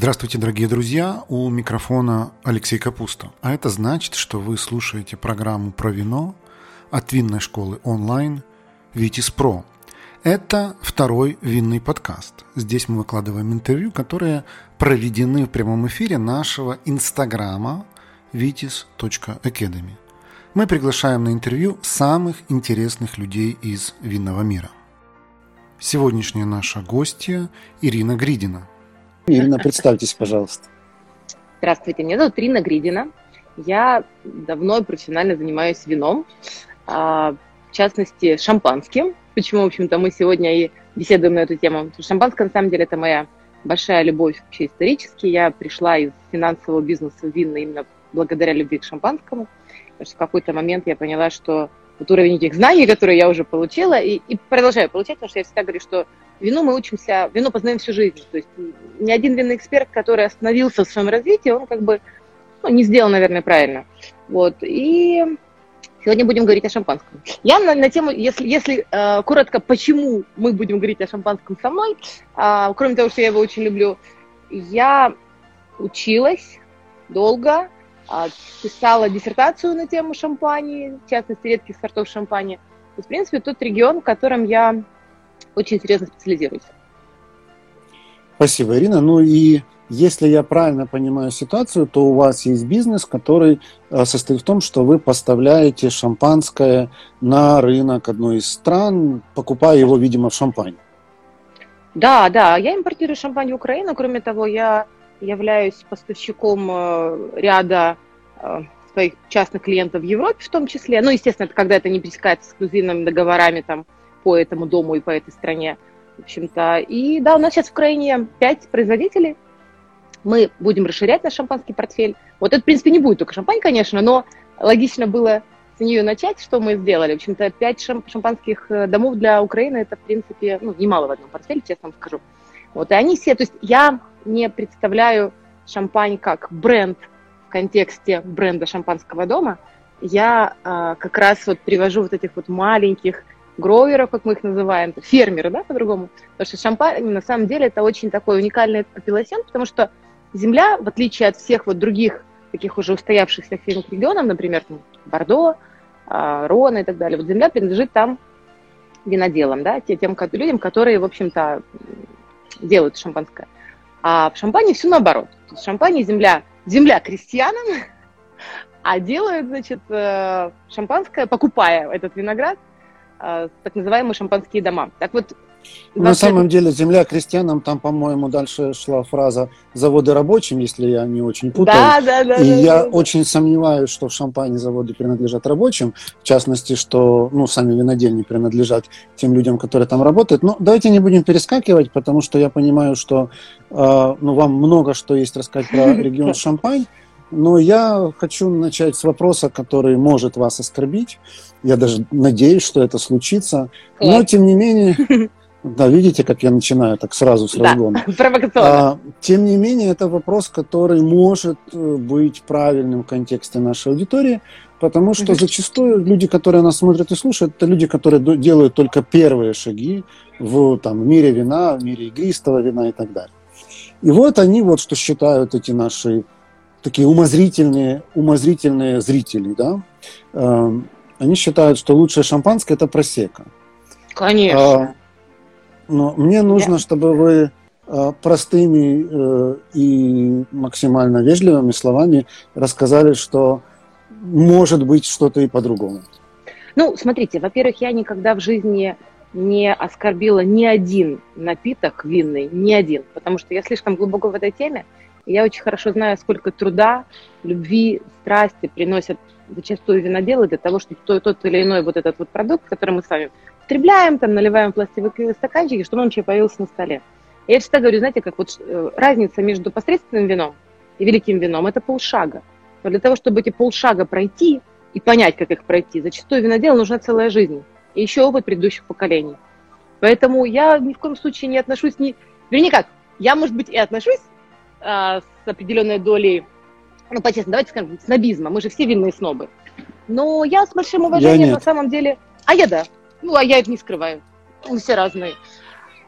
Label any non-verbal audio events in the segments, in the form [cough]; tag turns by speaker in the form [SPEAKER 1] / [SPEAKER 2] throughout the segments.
[SPEAKER 1] Здравствуйте, дорогие друзья! У микрофона Алексей Капуста. А это значит, что вы слушаете программу про вино от винной школы онлайн «Витис Про». Это второй винный подкаст. Здесь мы выкладываем интервью, которые проведены в прямом эфире нашего инстаграма vitis.academy. Мы приглашаем на интервью самых интересных людей из винного мира. Сегодняшняя наша гостья Ирина Гридина –
[SPEAKER 2] Ирина, представьтесь, пожалуйста.
[SPEAKER 3] Здравствуйте, меня зовут Ирина Гридина. Я давно и профессионально занимаюсь вином, а, в частности, шампанским. Почему, в общем-то, мы сегодня и беседуем на эту тему? шампанское, на самом деле, это моя большая любовь вообще исторически. Я пришла из финансового бизнеса в винный именно благодаря любви к шампанскому. Потому что в какой-то момент я поняла, что вот уровень этих знаний, которые я уже получила, и, и продолжаю получать, потому что я всегда говорю, что вину мы учимся, вину познаем всю жизнь. То есть ни один винный эксперт, который остановился в своем развитии, он как бы ну, не сделал, наверное, правильно. Вот. И сегодня будем говорить о шампанском. Я на, на тему, если, если э, коротко, почему мы будем говорить о шампанском со мной, э, кроме того, что я его очень люблю, я училась долго, а, писала диссертацию на тему шампани, в частности, редких сортов шампани. Есть, в принципе, тот регион, в котором я очень серьезно специализируюсь.
[SPEAKER 2] Спасибо, Ирина. Ну и если я правильно понимаю ситуацию, то у вас есть бизнес, который а, состоит в том, что вы поставляете шампанское на рынок одной из стран, покупая его, видимо, в шампань.
[SPEAKER 3] Да, да, я импортирую шампань в Украину. Кроме того, я являюсь поставщиком э, ряда э, своих частных клиентов в Европе в том числе. Ну, естественно, это когда это не пересекается с эксклюзивными договорами там по этому дому и по этой стране. В общем-то, и да, у нас сейчас в Украине 5 производителей. Мы будем расширять наш шампанский портфель. Вот это, в принципе, не будет только шампань, конечно, но логично было с нее начать, что мы сделали. В общем-то, 5 шампанских э, домов для Украины, это, в принципе, ну, немало в одном портфеле, честно вам скажу. Вот, и они все, то есть я не представляю шампань как бренд в контексте бренда шампанского дома. Я э, как раз вот привожу вот этих вот маленьких гроверов, как мы их называем, фермеры, да, по-другому. Потому что шампань на самом деле это очень такой уникальный апелласьон, потому что земля, в отличие от всех вот других таких уже устоявшихся фирменных регионов, например, там, Бордо, э, Рона и так далее, вот земля принадлежит там виноделам, да, тем людям, которые, в общем-то, делают шампанское. А в шампане все наоборот. В шампане земля, земля крестьянам, [laughs] а делают, значит, э, шампанское, покупая этот виноград, так называемые шампанские дома. Так вот,
[SPEAKER 2] на самом деле земля крестьянам, там, по-моему, дальше шла фраза заводы рабочим, если я не очень путаю. Да, да, да. И да, я да, очень сомневаюсь, что в Шампане заводы принадлежат рабочим, в частности, что ну, сами винодельни принадлежат тем людям, которые там работают. Но давайте не будем перескакивать, потому что я понимаю, что э, ну, вам много что есть рассказать про [laughs] регион Шампань. Но я хочу начать с вопроса, который может вас оскорбить. Я даже надеюсь, что это случится. Но, тем не менее, [laughs] Да, видите, как я начинаю так сразу с разгона. Да, [laughs] провокационно. А, тем не менее, это вопрос, который может э, быть правильным в контексте нашей аудитории, потому что зачастую люди, которые нас смотрят и слушают, это люди, которые делают только первые шаги в, там, в мире вина, в мире игристого вина и так далее. И вот они вот что считают эти наши такие умозрительные, умозрительные зрители, да, э, они считают, что лучшее шампанское – это просека.
[SPEAKER 3] Конечно. А,
[SPEAKER 2] но мне нужно, чтобы вы э, простыми э, и максимально вежливыми словами рассказали, что может быть что-то и по-другому.
[SPEAKER 3] Ну, смотрите, во-первых, я никогда в жизни не оскорбила ни один напиток винный, ни один, потому что я слишком глубоко в этой теме. Я очень хорошо знаю, сколько труда, любви, страсти приносят зачастую виноделы для того, чтобы тот, тот или иной вот этот вот продукт, который мы с вами потребляем, там, наливаем пластиковые стаканчики, чтобы он вообще появился на столе. Я всегда говорю, знаете, как вот э, разница между посредственным вином и великим вином – это полшага. Но для того, чтобы эти полшага пройти и понять, как их пройти, зачастую виноделу нужна целая жизнь и еще опыт предыдущих поколений. Поэтому я ни в коем случае не отношусь ни... Вернее как, я, может быть, и отношусь а, с определенной долей, ну, по-честному, давайте скажем, снобизма. Мы же все винные снобы. Но я с большим уважением на самом деле... А я да. Ну, а я их не скрываю. Мы все разные.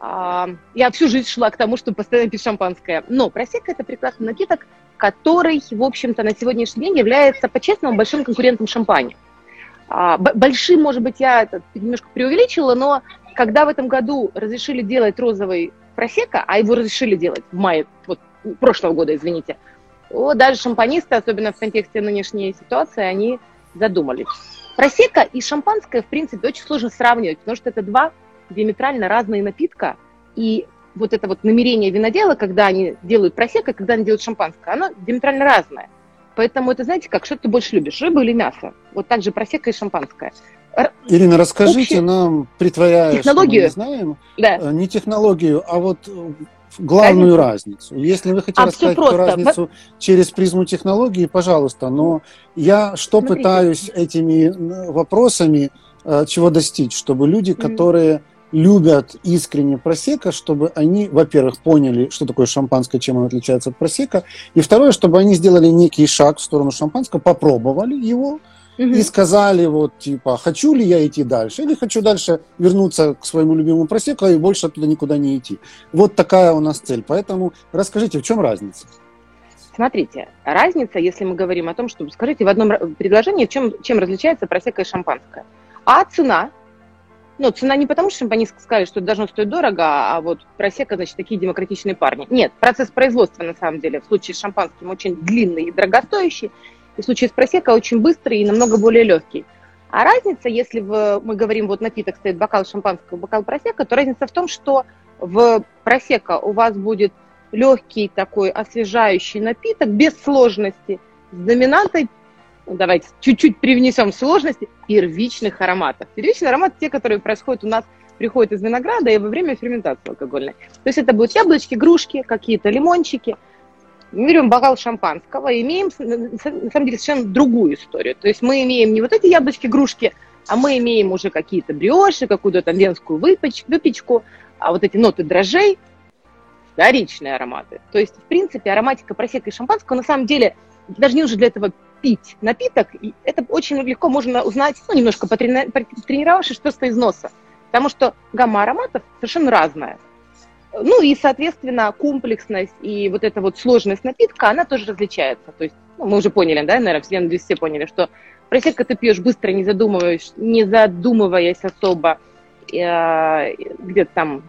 [SPEAKER 3] А, я всю жизнь шла к тому, чтобы постоянно пить шампанское. Но просека – это прекрасный напиток, который, в общем-то, на сегодняшний день является, по-честному, большим конкурентом шампани. А, большим, может быть, я это немножко преувеличила, но когда в этом году разрешили делать розовый просека, а его разрешили делать в мае вот, прошлого года, извините, то даже шампанисты, особенно в контексте нынешней ситуации, они задумались. Просека и шампанское, в принципе, очень сложно сравнивать, потому что это два диаметрально разные напитка, и вот это вот намерение винодела, когда они делают просека, когда они делают шампанское, оно диаметрально разное. Поэтому это, знаете, как, что ты больше любишь, рыбу или мясо? Вот так же просека и шампанское.
[SPEAKER 2] Ирина, расскажите Общее... нам, притворяясь,
[SPEAKER 3] технологию.
[SPEAKER 2] что мы не знаем, да. Э, не технологию, а вот э, главную разницу. разницу. Если вы хотите а рассказать эту разницу через призму технологии, пожалуйста, но я что Смотрите. пытаюсь этими вопросами э, чего достичь, чтобы люди, которые любят искренне просека, чтобы они, во-первых, поняли, что такое шампанское, чем оно отличается от просека, и второе, чтобы они сделали некий шаг в сторону шампанского, попробовали его, угу. и сказали вот типа, хочу ли я идти дальше, или хочу дальше вернуться к своему любимому просеку и больше оттуда никуда не идти. Вот такая у нас цель. Поэтому расскажите, в чем разница?
[SPEAKER 3] Смотрите, разница, если мы говорим о том, что скажите в одном предложении, чем, чем различается просека и шампанское. А цена, ну, цена не потому, что шампанисты сказали, что это должно стоить дорого, а вот просека, значит, такие демократичные парни. Нет, процесс производства, на самом деле, в случае с шампанским очень длинный и дорогостоящий, и в случае с просека очень быстрый и намного более легкий. А разница, если в, мы говорим, вот напиток стоит бокал шампанского, бокал просека, то разница в том, что в просека у вас будет легкий такой освежающий напиток без сложности, с доминантой ну, давайте чуть-чуть привнесем сложности, первичных ароматов. Первичные ароматы те, которые происходят у нас, приходят из винограда и во время ферментации алкогольной. То есть это будут яблочки, грушки, какие-то лимончики. Мы берем бокал шампанского и имеем, на самом деле, совершенно другую историю. То есть мы имеем не вот эти яблочки, грушки, а мы имеем уже какие-то бриоши, какую-то там венскую выпечку, выпечку, а вот эти ноты дрожжей, вторичные ароматы. То есть, в принципе, ароматика просека и шампанского на самом деле даже не нужно для этого пить напиток, и это очень легко можно узнать, ну, немножко потренировавшись, просто из носа. Потому что гамма ароматов совершенно разная. Ну и, соответственно, комплексность и вот эта вот сложность напитка, она тоже различается. То есть, ну, мы уже поняли, да, наверное, все, надеюсь, все поняли, что просекко ты пьешь быстро, не задумываясь, не задумываясь особо э, где-то там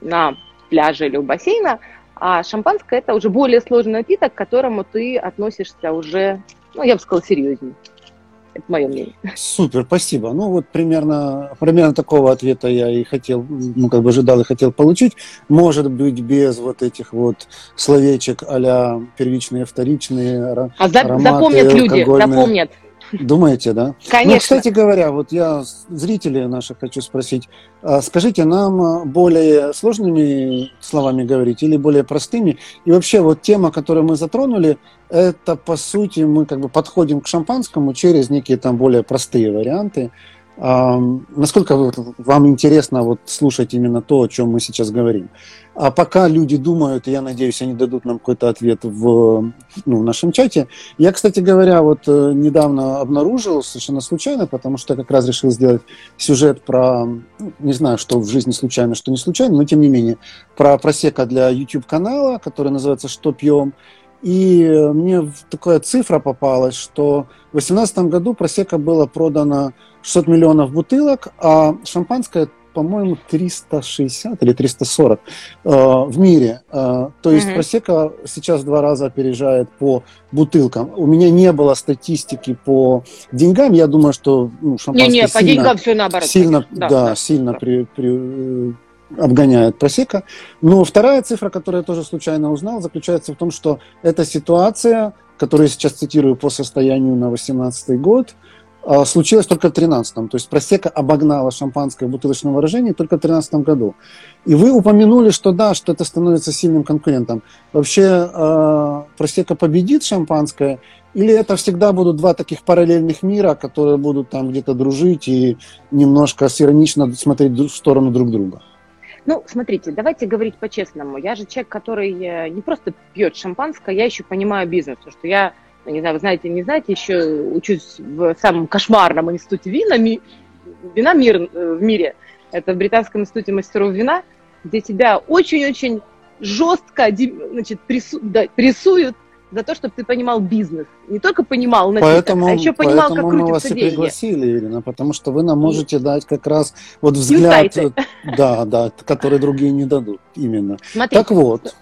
[SPEAKER 3] на пляже или у бассейна, а шампанское – это уже более сложный напиток, к которому ты относишься уже, ну, я бы сказала, серьезнее. Это мое мнение.
[SPEAKER 2] Супер, спасибо. Ну, вот примерно, примерно такого ответа я и хотел, ну, как бы ожидал и хотел получить. Может быть, без вот этих вот словечек а первичные, вторичные
[SPEAKER 3] А ароматы, запомнят люди, запомнят.
[SPEAKER 2] Думаете, да?
[SPEAKER 3] Конечно. Ну,
[SPEAKER 2] кстати говоря, вот я зрителей наших хочу спросить, а скажите, нам более сложными словами говорить или более простыми? И вообще вот тема, которую мы затронули, это по сути мы как бы подходим к шампанскому через некие там более простые варианты. Насколько вам интересно вот слушать именно то, о чем мы сейчас говорим? А пока люди думают, я надеюсь, они дадут нам какой-то ответ в, ну, в нашем чате. Я, кстати говоря, вот э, недавно обнаружил совершенно случайно, потому что как раз решил сделать сюжет про, ну, не знаю, что в жизни случайно, что не случайно, но тем не менее, про просека для YouTube-канала, который называется «Что пьем?». И мне такая цифра попалась, что в 2018 году просека было продано 600 миллионов бутылок, а шампанское, по-моему, 360 или 340 э, в мире. Э, то есть mm-hmm. просека сейчас в два раза опережает по бутылкам. У меня не было статистики по деньгам. Я думаю, что ну, шампанское не, не,
[SPEAKER 3] по деньгам все наоборот.
[SPEAKER 2] Сильно, да, да, да, сильно да. При, при, обгоняет просека. Но вторая цифра, которую я тоже случайно узнал, заключается в том, что эта ситуация, которую я сейчас цитирую по состоянию на 2018 год, а, случилась только в 13-м. То есть просека обогнала шампанское в бутылочном выражении только в 13 году. И вы упомянули, что да, что это становится сильным конкурентом. Вообще э, просека победит шампанское, или это всегда будут два таких параллельных мира, которые будут там где-то дружить и немножко иронично смотреть в сторону друг друга?
[SPEAKER 3] Ну, смотрите, давайте говорить по-честному. Я же человек, который э, не просто пьет шампанское, я еще понимаю бизнес, потому что я, ну, не знаю, вы знаете, не знаете, еще учусь в самом кошмарном институте вина, ми, вина мир, э, в мире. Это в Британском институте мастеров вина. где тебя очень-очень жестко значит, прессуют за то, чтобы ты понимал бизнес. Не только понимал напиток,
[SPEAKER 2] поэтому,
[SPEAKER 3] а еще понимал, как
[SPEAKER 2] мы вас
[SPEAKER 3] деньги.
[SPEAKER 2] и пригласили, Ирина, потому что вы нам можете дать как раз вот взгляд, да, да, который другие не дадут, именно.
[SPEAKER 3] Смотрите, так вот.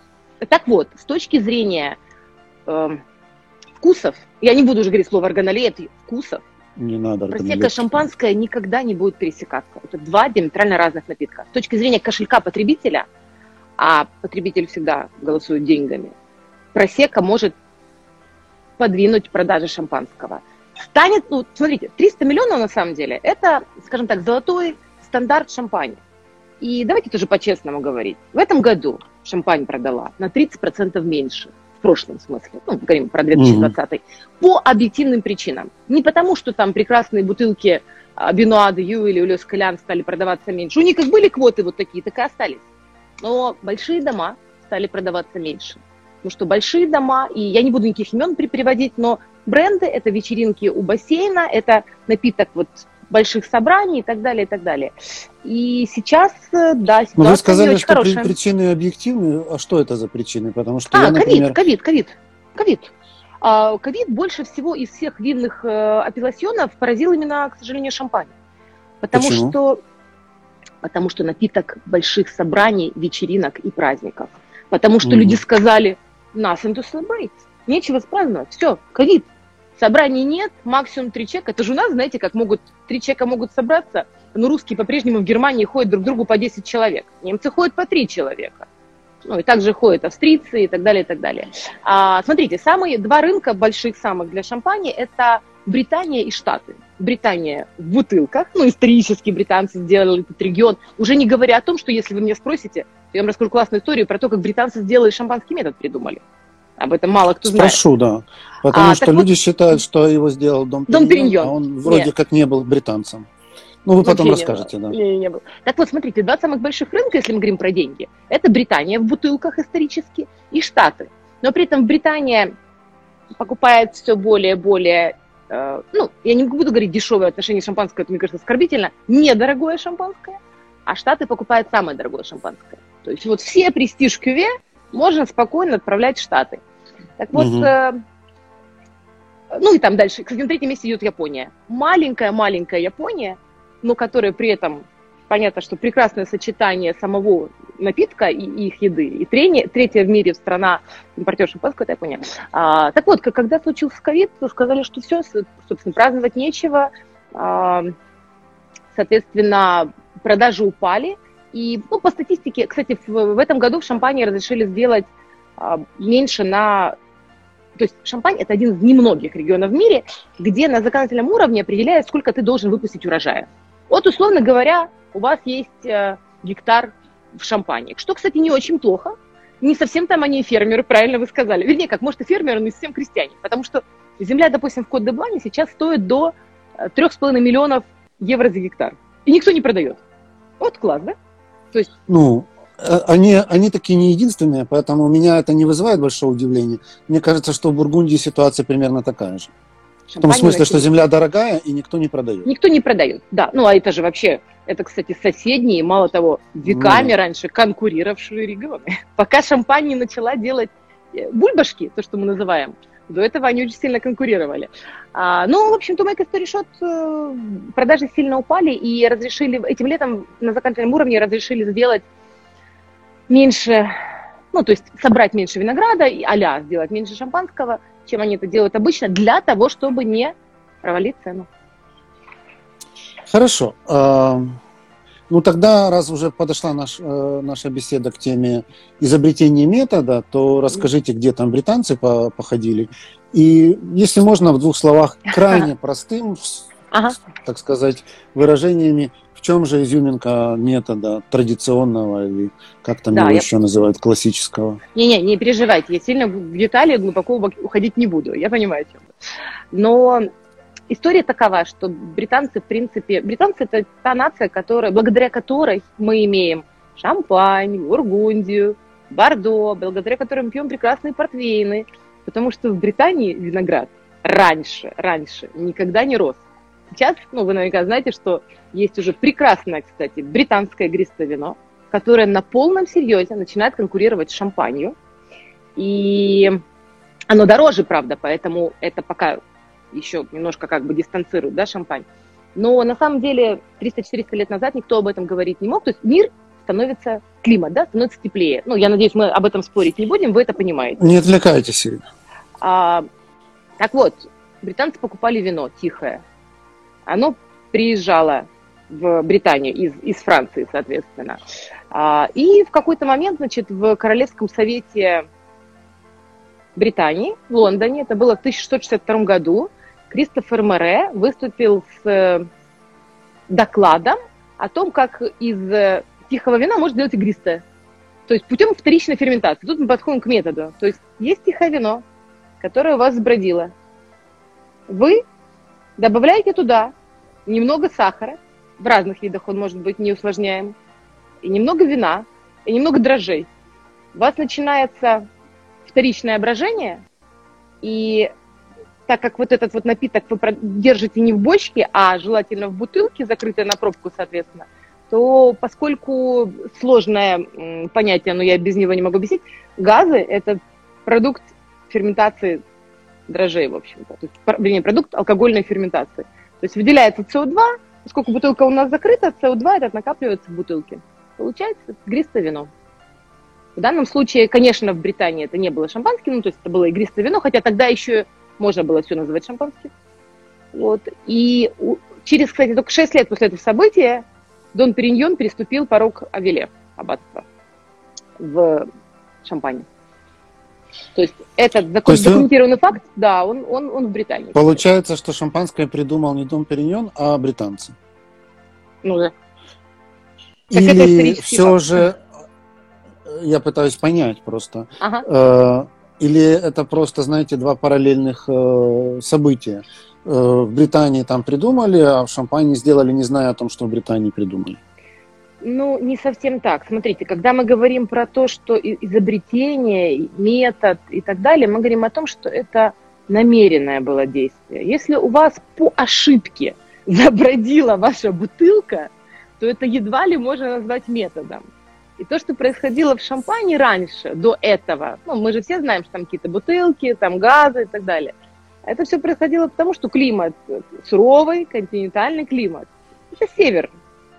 [SPEAKER 3] Так вот, с точки зрения э, вкусов, я не буду уже говорить слово органолея, это вкусов,
[SPEAKER 2] не надо.
[SPEAKER 3] Просека шампанское никогда не будет пересекаться. Это два диаметрально разных напитка. С точки зрения кошелька потребителя, а потребитель всегда голосует деньгами, просека может подвинуть продажи шампанского. Станет, ну, смотрите, 300 миллионов на самом деле, это, скажем так, золотой стандарт шампани. И давайте тоже по-честному говорить. В этом году шампань продала на 30% меньше в прошлом смысле, ну, говорим про 2020, mm-hmm. по объективным причинам. Не потому, что там прекрасные бутылки Бенуа де Ю или Улес Калян стали продаваться меньше. У них как были квоты вот такие, так и остались. Но большие дома стали продаваться меньше. Потому что большие дома, и я не буду никаких имен приводить, но бренды – это вечеринки у бассейна, это напиток вот больших собраний и так далее, и так далее. И сейчас, э, да,
[SPEAKER 2] ситуация Но вы сказали, не очень что хорошая. причины объективные. А что это за причины? Потому что
[SPEAKER 3] а,
[SPEAKER 2] я,
[SPEAKER 3] например... ковид, ковид, ковид. А, ковид больше всего из всех винных э, апелласьонов поразил именно, к сожалению, шампань. Потому Почему? что потому что напиток больших собраний, вечеринок и праздников. Потому что mm люди сказали, nothing to celebrate, нечего праздновать, все, ковид, собраний нет, максимум три человека. Это же у нас, знаете, как могут, три человека могут собраться, но русские по-прежнему в Германии ходят друг к другу по 10 человек. Немцы ходят по три человека. Ну, и также ходят австрийцы и так далее, и так далее. А, смотрите, самые два рынка больших самых для шампани – это Британия и Штаты. Британия в бутылках, ну, исторически британцы сделали этот регион, уже не говоря о том, что если вы меня спросите, я вам расскажу классную историю про то, как британцы сделали шампанский метод, придумали. Об этом мало кто знает.
[SPEAKER 2] Спрошу, да. Потому а, что люди вот, считают, что его сделал Дом, Дом Периньон, а он вроде Нет. как не был британцем. Ну, вы потом расскажете,
[SPEAKER 3] да. Не, не был. Так вот, смотрите, два самых больших рынка, если мы говорим про деньги, это Британия в бутылках исторически и Штаты. Но при этом Британия покупает все более и более Э, ну, я не буду говорить дешевое отношение шампанское, это, мне кажется, оскорбительно, недорогое шампанское, а Штаты покупают самое дорогое шампанское. То есть вот все престиж кюве можно спокойно отправлять в Штаты. Так вот, угу. э, ну и там дальше, кстати, на третьем месте идет Япония. Маленькая-маленькая Япония, но которая при этом понятно, что прекрасное сочетание самого напитка и, их еды. И третья, третья в мире страна импортер шампанского, я поняла. А, так вот, когда случился ковид, сказали, что все, собственно, праздновать нечего. А, соответственно, продажи упали. И ну, по статистике, кстати, в, в этом году в шампане разрешили сделать а, меньше на то есть Шампань – это один из немногих регионов в мире, где на законодательном уровне определяют, сколько ты должен выпустить урожая. Вот, условно говоря, у вас есть э, гектар в Шампане, что, кстати, не очень плохо. Не совсем там они фермеры, правильно вы сказали. Вернее, как, может, и фермеры, но не совсем крестьяне. Потому что земля, допустим, в Кот-де-Блане сейчас стоит до 3,5 э, миллионов евро за гектар. И никто не продает. Вот класс, да?
[SPEAKER 2] То есть... Ну, э, они, они такие не единственные, поэтому у меня это не вызывает большого удивления. Мне кажется, что в Бургундии ситуация примерно такая же. В том смысле, что земля дорогая, и никто не продает.
[SPEAKER 3] Никто не продает, да. Ну, а это же вообще, это, кстати, соседние, мало того, веками ну. раньше конкурировавшие регионы. [laughs] Пока шампань не начала делать э, бульбашки, то, что мы называем, до этого они очень сильно конкурировали. А, ну, в общем-то, Make Story Shot, э, продажи сильно упали, и разрешили, этим летом на законодательном уровне разрешили сделать меньше, ну, то есть собрать меньше винограда, а сделать меньше шампанского – чем они это делают обычно, для того, чтобы не провалить цену.
[SPEAKER 2] Хорошо. А, ну тогда, раз уже подошла наш, э, наша беседа к теме изобретения метода, то расскажите, где там британцы походили. И, если можно, в двух словах, [laughs] крайне простым, ага. так сказать, выражениями, в чем же изюминка метода традиционного или как там да, его я... еще называют, классического?
[SPEAKER 3] Не-не, не переживайте, я сильно в детали глубоко уходить не буду, я понимаю, чем Но история такова, что британцы, в принципе, британцы это та нация, которая, благодаря которой мы имеем шампань, бургундию, бордо, благодаря которым пьем прекрасные портвейны, потому что в Британии виноград раньше, раньше никогда не рос. Сейчас, ну, вы наверняка знаете, что есть уже прекрасное, кстати, британское игристое вино, которое на полном серьезе начинает конкурировать с шампанью. И оно дороже, правда, поэтому это пока еще немножко как бы дистанцирует, да, шампань. Но на самом деле 300-400 лет назад никто об этом говорить не мог. То есть мир становится, климат, да, становится теплее. Ну, я надеюсь, мы об этом спорить не будем, вы это понимаете.
[SPEAKER 2] Не отвлекайтесь, Ирина.
[SPEAKER 3] А, так вот, британцы покупали вино тихое. Оно приезжало в Британию из, из Франции, соответственно. А, и в какой-то момент, значит, в Королевском совете Британии, в Лондоне, это было в 1662 году, Кристофер Море выступил с э, докладом о том, как из э, тихого вина можно делать игристое. То есть путем вторичной ферментации. Тут мы подходим к методу. То есть есть тихое вино, которое у вас сбродило. Вы добавляете туда немного сахара, в разных видах он может быть не усложняем, и немного вина, и немного дрожжей. У вас начинается вторичное брожение, и так как вот этот вот напиток вы держите не в бочке, а желательно в бутылке, закрытой на пробку, соответственно, то поскольку сложное понятие, но я без него не могу объяснить, газы – это продукт ферментации дрожжей, в общем-то. То есть, вернее, продукт алкогольной ферментации. То есть выделяется СО2, поскольку бутылка у нас закрыта, СО2 этот накапливается в бутылке. Получается игристое вино. В данном случае, конечно, в Британии это не было шампанским, ну, то есть это было игристое вино, хотя тогда еще можно было все называть шампанским. Вот. И через, кстати, только 6 лет после этого события Дон Периньон переступил порог Авеле, аббатства, в Шампане. То есть этот закон, есть документированный он... факт, да, он, он, он в Британии.
[SPEAKER 2] Получается, что шампанское придумал не Дон Периньон, а британцы.
[SPEAKER 3] Ну да.
[SPEAKER 2] Так Или все факт. же, я пытаюсь понять просто, ага. Или это просто, знаете, два параллельных э, события. Э, в Британии там придумали, а в Шампане сделали, не зная о том, что в Британии придумали.
[SPEAKER 3] Ну, не совсем так. Смотрите, когда мы говорим про то, что изобретение, метод и так далее, мы говорим о том, что это намеренное было действие. Если у вас по ошибке [laughs] забродила ваша бутылка, то это едва ли можно назвать методом. И то, что происходило в шампане раньше, до этого, ну, мы же все знаем, что там какие-то бутылки, там газы и так далее. Это все происходило потому, что климат суровый, континентальный климат. Это север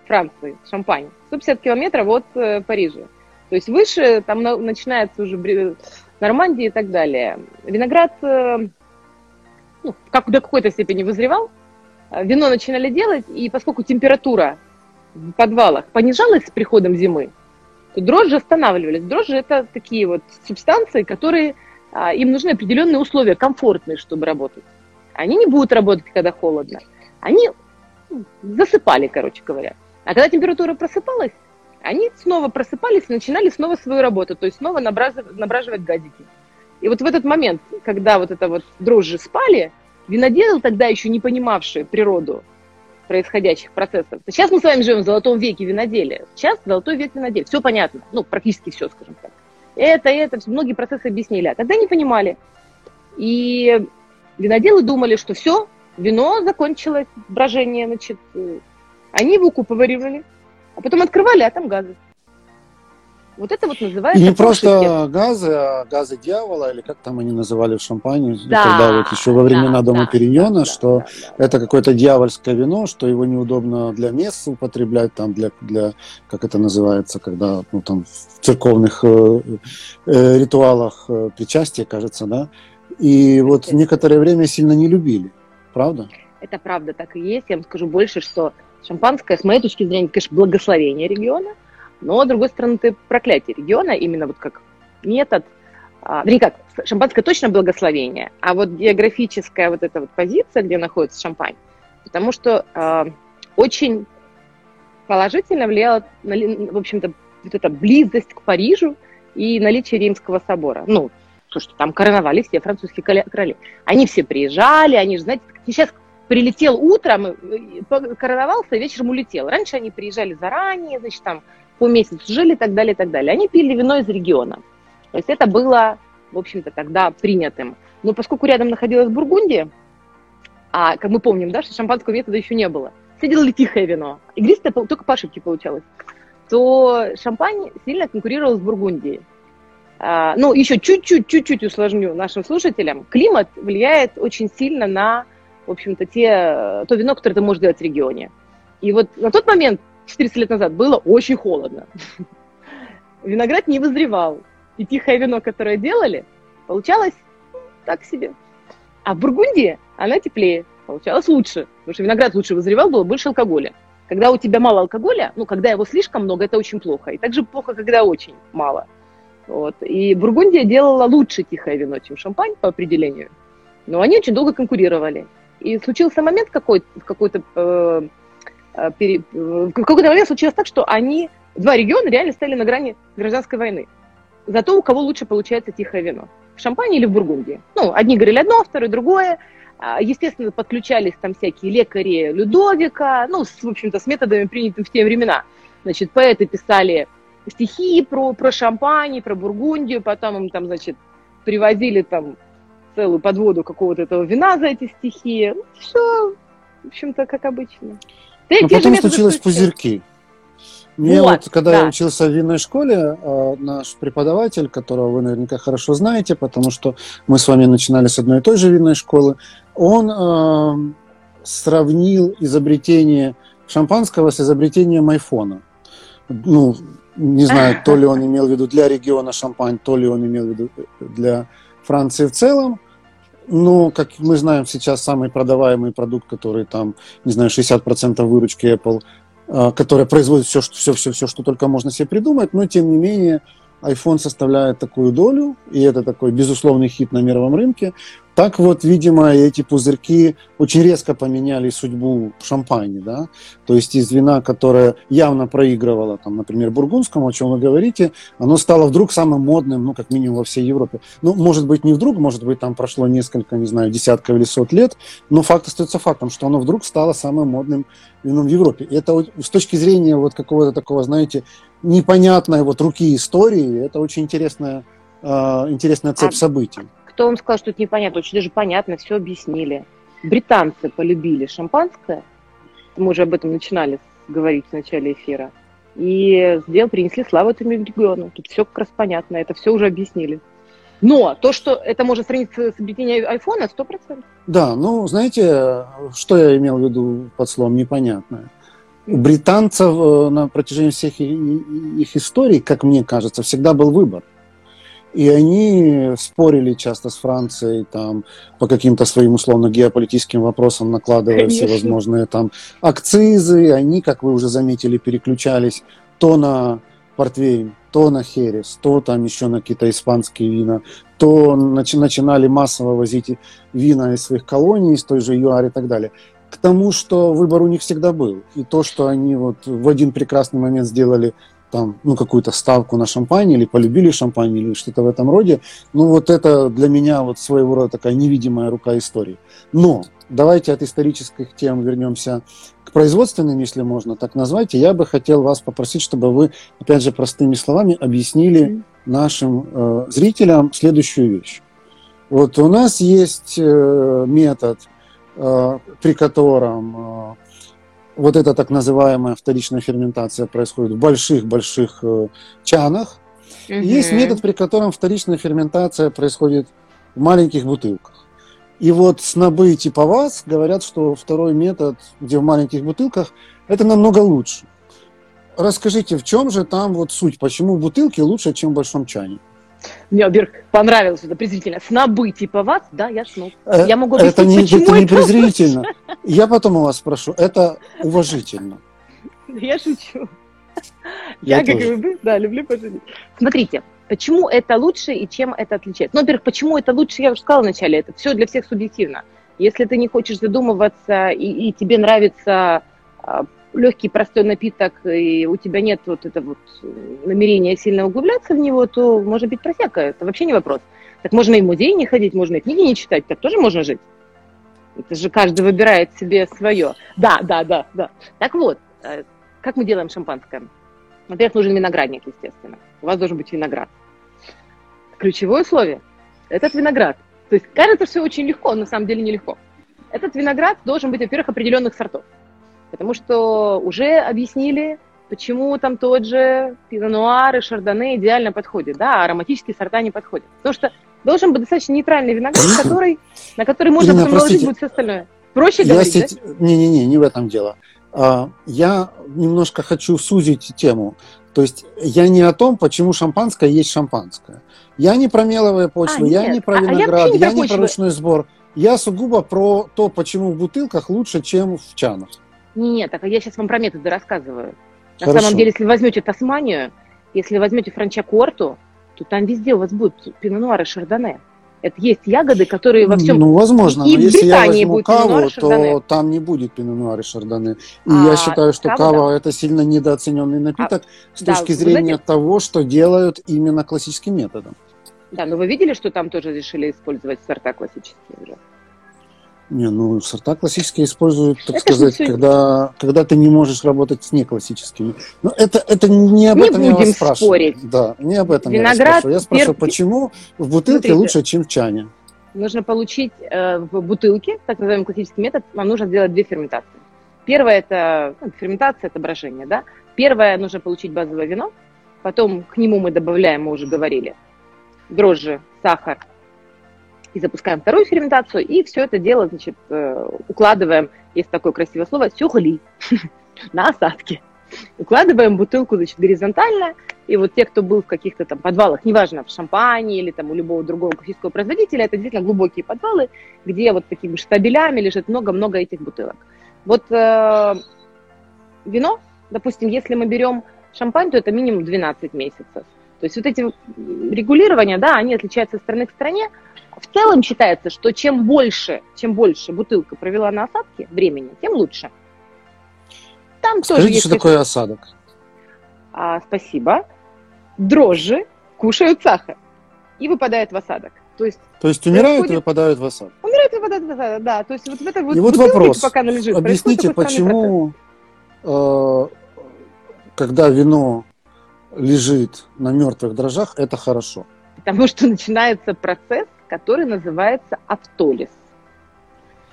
[SPEAKER 3] Франции, Шампань, 150 километров от э, Парижа. То есть выше там на, начинается уже Нормандия и так далее. Виноград э, ну, как до какой-то степени вызревал, э, вино начинали делать, и поскольку температура в подвалах понижалась с приходом зимы, то дрожжи останавливались. Дрожжи это такие вот субстанции, которые а, им нужны определенные условия, комфортные, чтобы работать. Они не будут работать, когда холодно. Они ну, засыпали, короче говоря. А когда температура просыпалась, они снова просыпались и начинали снова свою работу, то есть снова набраживать, набраживать газики. И вот в этот момент, когда вот это вот дрожжи спали, виноделы тогда еще не понимавшие природу происходящих процессов. Сейчас мы с вами живем в золотом веке виноделия. Сейчас золотой век виноделия. Все понятно. Ну, практически все, скажем так. Это, это, многие процессы объяснили. А тогда не понимали. И виноделы думали, что все, вино закончилось, брожение, значит. Они его укупывали, а потом открывали, а там газы. Вот это вот называется...
[SPEAKER 2] И не просто газы, а газы дьявола, или как там они называли в шампане, да, когда вот еще во времена да, Дома да, Периньона, да, что да, да, это какое-то дьявольское вино, что его неудобно для мест употреблять, там для, для как это называется, когда ну, там в церковных э, э, ритуалах э, причастия, кажется, да, и вот некоторое время сильно не любили, правда?
[SPEAKER 3] Это правда так и есть. Я вам скажу больше, что шампанское, с моей точки зрения, конечно, благословение региона – но, с другой стороны, ты проклятие региона, именно вот как метод, а, вернее как, шампанское точно благословение, а вот географическая вот эта вот позиция, где находится шампань, потому что э, очень положительно влияла, на, в общем-то, вот эта близость к Парижу и наличие Римского собора. Ну, что там короновали все французские короли. Они все приезжали, они же, знаете, сейчас прилетел утром, короновался, вечером улетел. Раньше они приезжали заранее, значит, там по месяцу жили и так далее, и так далее. Они пили вино из региона. То есть это было, в общем-то, тогда принятым. Но поскольку рядом находилась Бургундия, а как мы помним, да, что шампанского метода еще не было, все делали тихое вино. Игристое только по ошибке получалось. то шампань сильно конкурировал с Бургундией. А, ну, еще чуть-чуть, чуть-чуть усложню нашим слушателям. Климат влияет очень сильно на, в общем-то, те, то вино, которое ты можешь делать в регионе. И вот на тот момент, 400 лет назад, было очень холодно. Виноград не вызревал. И тихое вино, которое делали, получалось так себе. А в Бургундии она теплее, получалось лучше. Потому что виноград лучше вызревал, было больше алкоголя. Когда у тебя мало алкоголя, ну, когда его слишком много, это очень плохо. И также плохо, когда очень мало. Вот. И Бургундия делала лучше тихое вино, чем шампань по определению. Но они очень долго конкурировали. И случился момент какой-то, какой-то э, пере, в какой-то момент случилось так, что они, два региона реально стали на грани гражданской войны. За то, у кого лучше получается тихое вино. В Шампане или в Бургундии. Ну, одни говорили одно, вторые другое. А, естественно, подключались там всякие лекари Людовика, ну, с, в общем-то, с методами, принятыми в те времена. Значит, поэты писали стихи про, про Шампань, про Бургундию, потом им там, значит, привозили там целую подводу какого-то этого вина за эти стихи. Ну, все, в общем-то, как обычно.
[SPEAKER 2] Да, Но потом случилось пузырьки. Мне вот, вот когда да. я учился в винной школе, а, наш преподаватель, которого вы наверняка хорошо знаете, потому что мы с вами начинали с одной и той же винной школы, он э, сравнил изобретение шампанского с изобретением айфона. Ну, не знаю, то ли он [laughs] имел в виду для региона Шампань, то ли он имел в виду для Франции в целом. Но, как мы знаем, сейчас самый продаваемый продукт, который там, не знаю, 60% выручки Apple, а, которая производит все, что, все, все, все, что только можно себе придумать, но тем не менее iPhone составляет такую долю, и это такой безусловный хит на мировом рынке. Так вот, видимо, эти пузырьки очень резко поменяли судьбу шампани, да, то есть из вина, которое явно проигрывало, там, например, бургундскому, о чем вы говорите, оно стало вдруг самым модным, ну, как минимум во всей Европе. Ну, может быть, не вдруг, может быть, там прошло несколько, не знаю, десятков или сот лет, но факт остается фактом, что оно вдруг стало самым модным вином в Европе. И это с точки зрения вот какого-то такого, знаете, непонятной вот руки истории, это очень интересная, э, интересная цепь а событий.
[SPEAKER 3] Кто вам сказал, что это непонятно? Очень даже понятно, все объяснили. Британцы полюбили шампанское, мы уже об этом начинали говорить в начале эфира, и сделал, принесли славу этому региону. Тут все как раз понятно, это все уже объяснили. Но то, что это можно сравнить с объединением айфона, сто процентов.
[SPEAKER 2] Да, ну, знаете, что я имел в виду под словом непонятное? У британцев э, на протяжении всех их историй, как мне кажется, всегда был выбор. И они спорили часто с Францией там, по каким-то своим условно геополитическим вопросам, накладывая Конечно. всевозможные там акцизы. Они, как вы уже заметили, переключались то на портвейн, то на херес, то там еще на какие-то испанские вина, то начи- начинали массово возить вина из своих колоний, из той же ЮАР и так далее к тому, что выбор у них всегда был. И то, что они вот в один прекрасный момент сделали там, ну, какую-то ставку на шампань или полюбили шампань или что-то в этом роде, ну, вот это для меня вот своего рода такая невидимая рука истории. Но давайте от исторических тем вернемся к производственным, если можно так назвать. И я бы хотел вас попросить, чтобы вы, опять же, простыми словами объяснили нашим э, зрителям следующую вещь. Вот у нас есть э, метод – Э, при котором э, вот эта так называемая вторичная ферментация происходит в больших-больших э, чанах. Угу. Есть метод, при котором вторичная ферментация происходит в маленьких бутылках. И вот снобы типа вас говорят, что второй метод, где в маленьких бутылках, это намного лучше. Расскажите, в чем же там вот суть? Почему в бутылке лучше, чем в большом чане?
[SPEAKER 3] Мне, во-первых, понравилось это презрительно. Снобы типа вас, да, я сноб. Э, я
[SPEAKER 2] могу объяснить, это не, почему это не [laughs] презрительно. Я потом у вас спрошу. Это уважительно.
[SPEAKER 3] Я шучу. Я, как и вы, да, люблю пошутить. Смотрите, почему это лучше и чем это отличается? Ну, во-первых, почему это лучше, я уже сказала вначале, это все для всех субъективно. Если ты не хочешь задумываться и, и тебе нравится а, легкий простой напиток, и у тебя нет вот этого вот намерения сильно углубляться в него, то может быть просека. Это вообще не вопрос. Так можно и в музей не ходить, можно и книги не читать, так тоже можно жить. Это же каждый выбирает себе свое. Да, да, да, да. Так вот, э, как мы делаем шампанское? Во-первых, нужен виноградник, естественно. У вас должен быть виноград. Ключевое условие – этот виноград. То есть кажется, все очень легко, но на самом деле нелегко. Этот виноград должен быть, во-первых, определенных сортов. Потому что уже объяснили почему там тот же пино-нуар и шардоне идеально подходят, да, а ароматические сорта не подходят. Потому что должен быть достаточно нейтральный виноград, [coughs] который, на который можно Ирина, потом наложить будет все остальное. Проще
[SPEAKER 2] я говорить, сеть... да? Не-не-не, не в этом дело. А, я немножко хочу сузить тему. То есть я не о том, почему шампанское есть шампанское. Я не про меловые почвы, а, я не про виноград, а, а я, я не, не про ручной сбор. Я сугубо про то, почему в бутылках лучше, чем в чанах.
[SPEAKER 3] Нет, так я сейчас вам про методы рассказываю. На Хорошо. самом деле, если возьмете Тасманию, если возьмете Франчакорту, то там везде у вас будет пино и шардоне. Это есть ягоды, которые во всем...
[SPEAKER 2] Ну, возможно, и но если Британии я возьму каву, то там не будет пино и шардоне. И а, я считаю, что кава, кава да. это сильно недооцененный напиток а, с да, точки зрения знаете, того, что делают именно классическим методом.
[SPEAKER 3] Да, но вы видели, что там тоже решили использовать сорта классические уже?
[SPEAKER 2] Не, ну сорта классические используют, так это сказать, все... когда, когда ты не можешь работать с неклассическими. Но это, это не об не этом я вас спрашиваю. Спорить. Да, не об этом Виноград, я вас спрашиваю. Я спрашиваю, пер... почему в бутылке Смотрите, лучше, чем в чане?
[SPEAKER 3] Нужно получить э, в бутылке, так называемый классический метод, вам нужно сделать две ферментации. Первая это ну, ферментация, это брожение, да. Первое нужно получить базовое вино, потом к нему мы добавляем, мы уже говорили, дрожжи, сахар, и запускаем вторую ферментацию, и все это дело, значит, э, укладываем, есть такое красивое слово, сюхли, [laughs] на осадки. Укладываем бутылку, значит, горизонтально, и вот те, кто был в каких-то там подвалах, неважно, в шампане или там у любого другого классического производителя, это действительно глубокие подвалы, где вот такими штабелями лежит много-много этих бутылок. Вот э, вино, допустим, если мы берем шампань, то это минимум 12 месяцев. То есть вот эти регулирования, да, они отличаются со страны к стране. В целом считается, что чем больше, чем больше бутылка провела на осадке времени, тем лучше.
[SPEAKER 2] Там Скажите, тоже есть... что такое осадок?
[SPEAKER 3] А, спасибо. Дрожжи кушают сахар и выпадают в осадок.
[SPEAKER 2] То есть, То есть умирают происходит... и выпадают в осадок?
[SPEAKER 3] Умирают и выпадают в осадок, да. То есть вот в этой
[SPEAKER 2] вот, и вот вопрос. пока она лежит, Объясните, почему, э, когда вино лежит на мертвых дрожжах, это хорошо.
[SPEAKER 3] Потому что начинается процесс, который называется автолиз.